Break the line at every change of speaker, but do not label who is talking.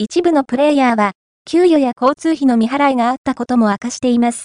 一部のプレイヤーは、給与や交通費の未払いがあったことも明かしています。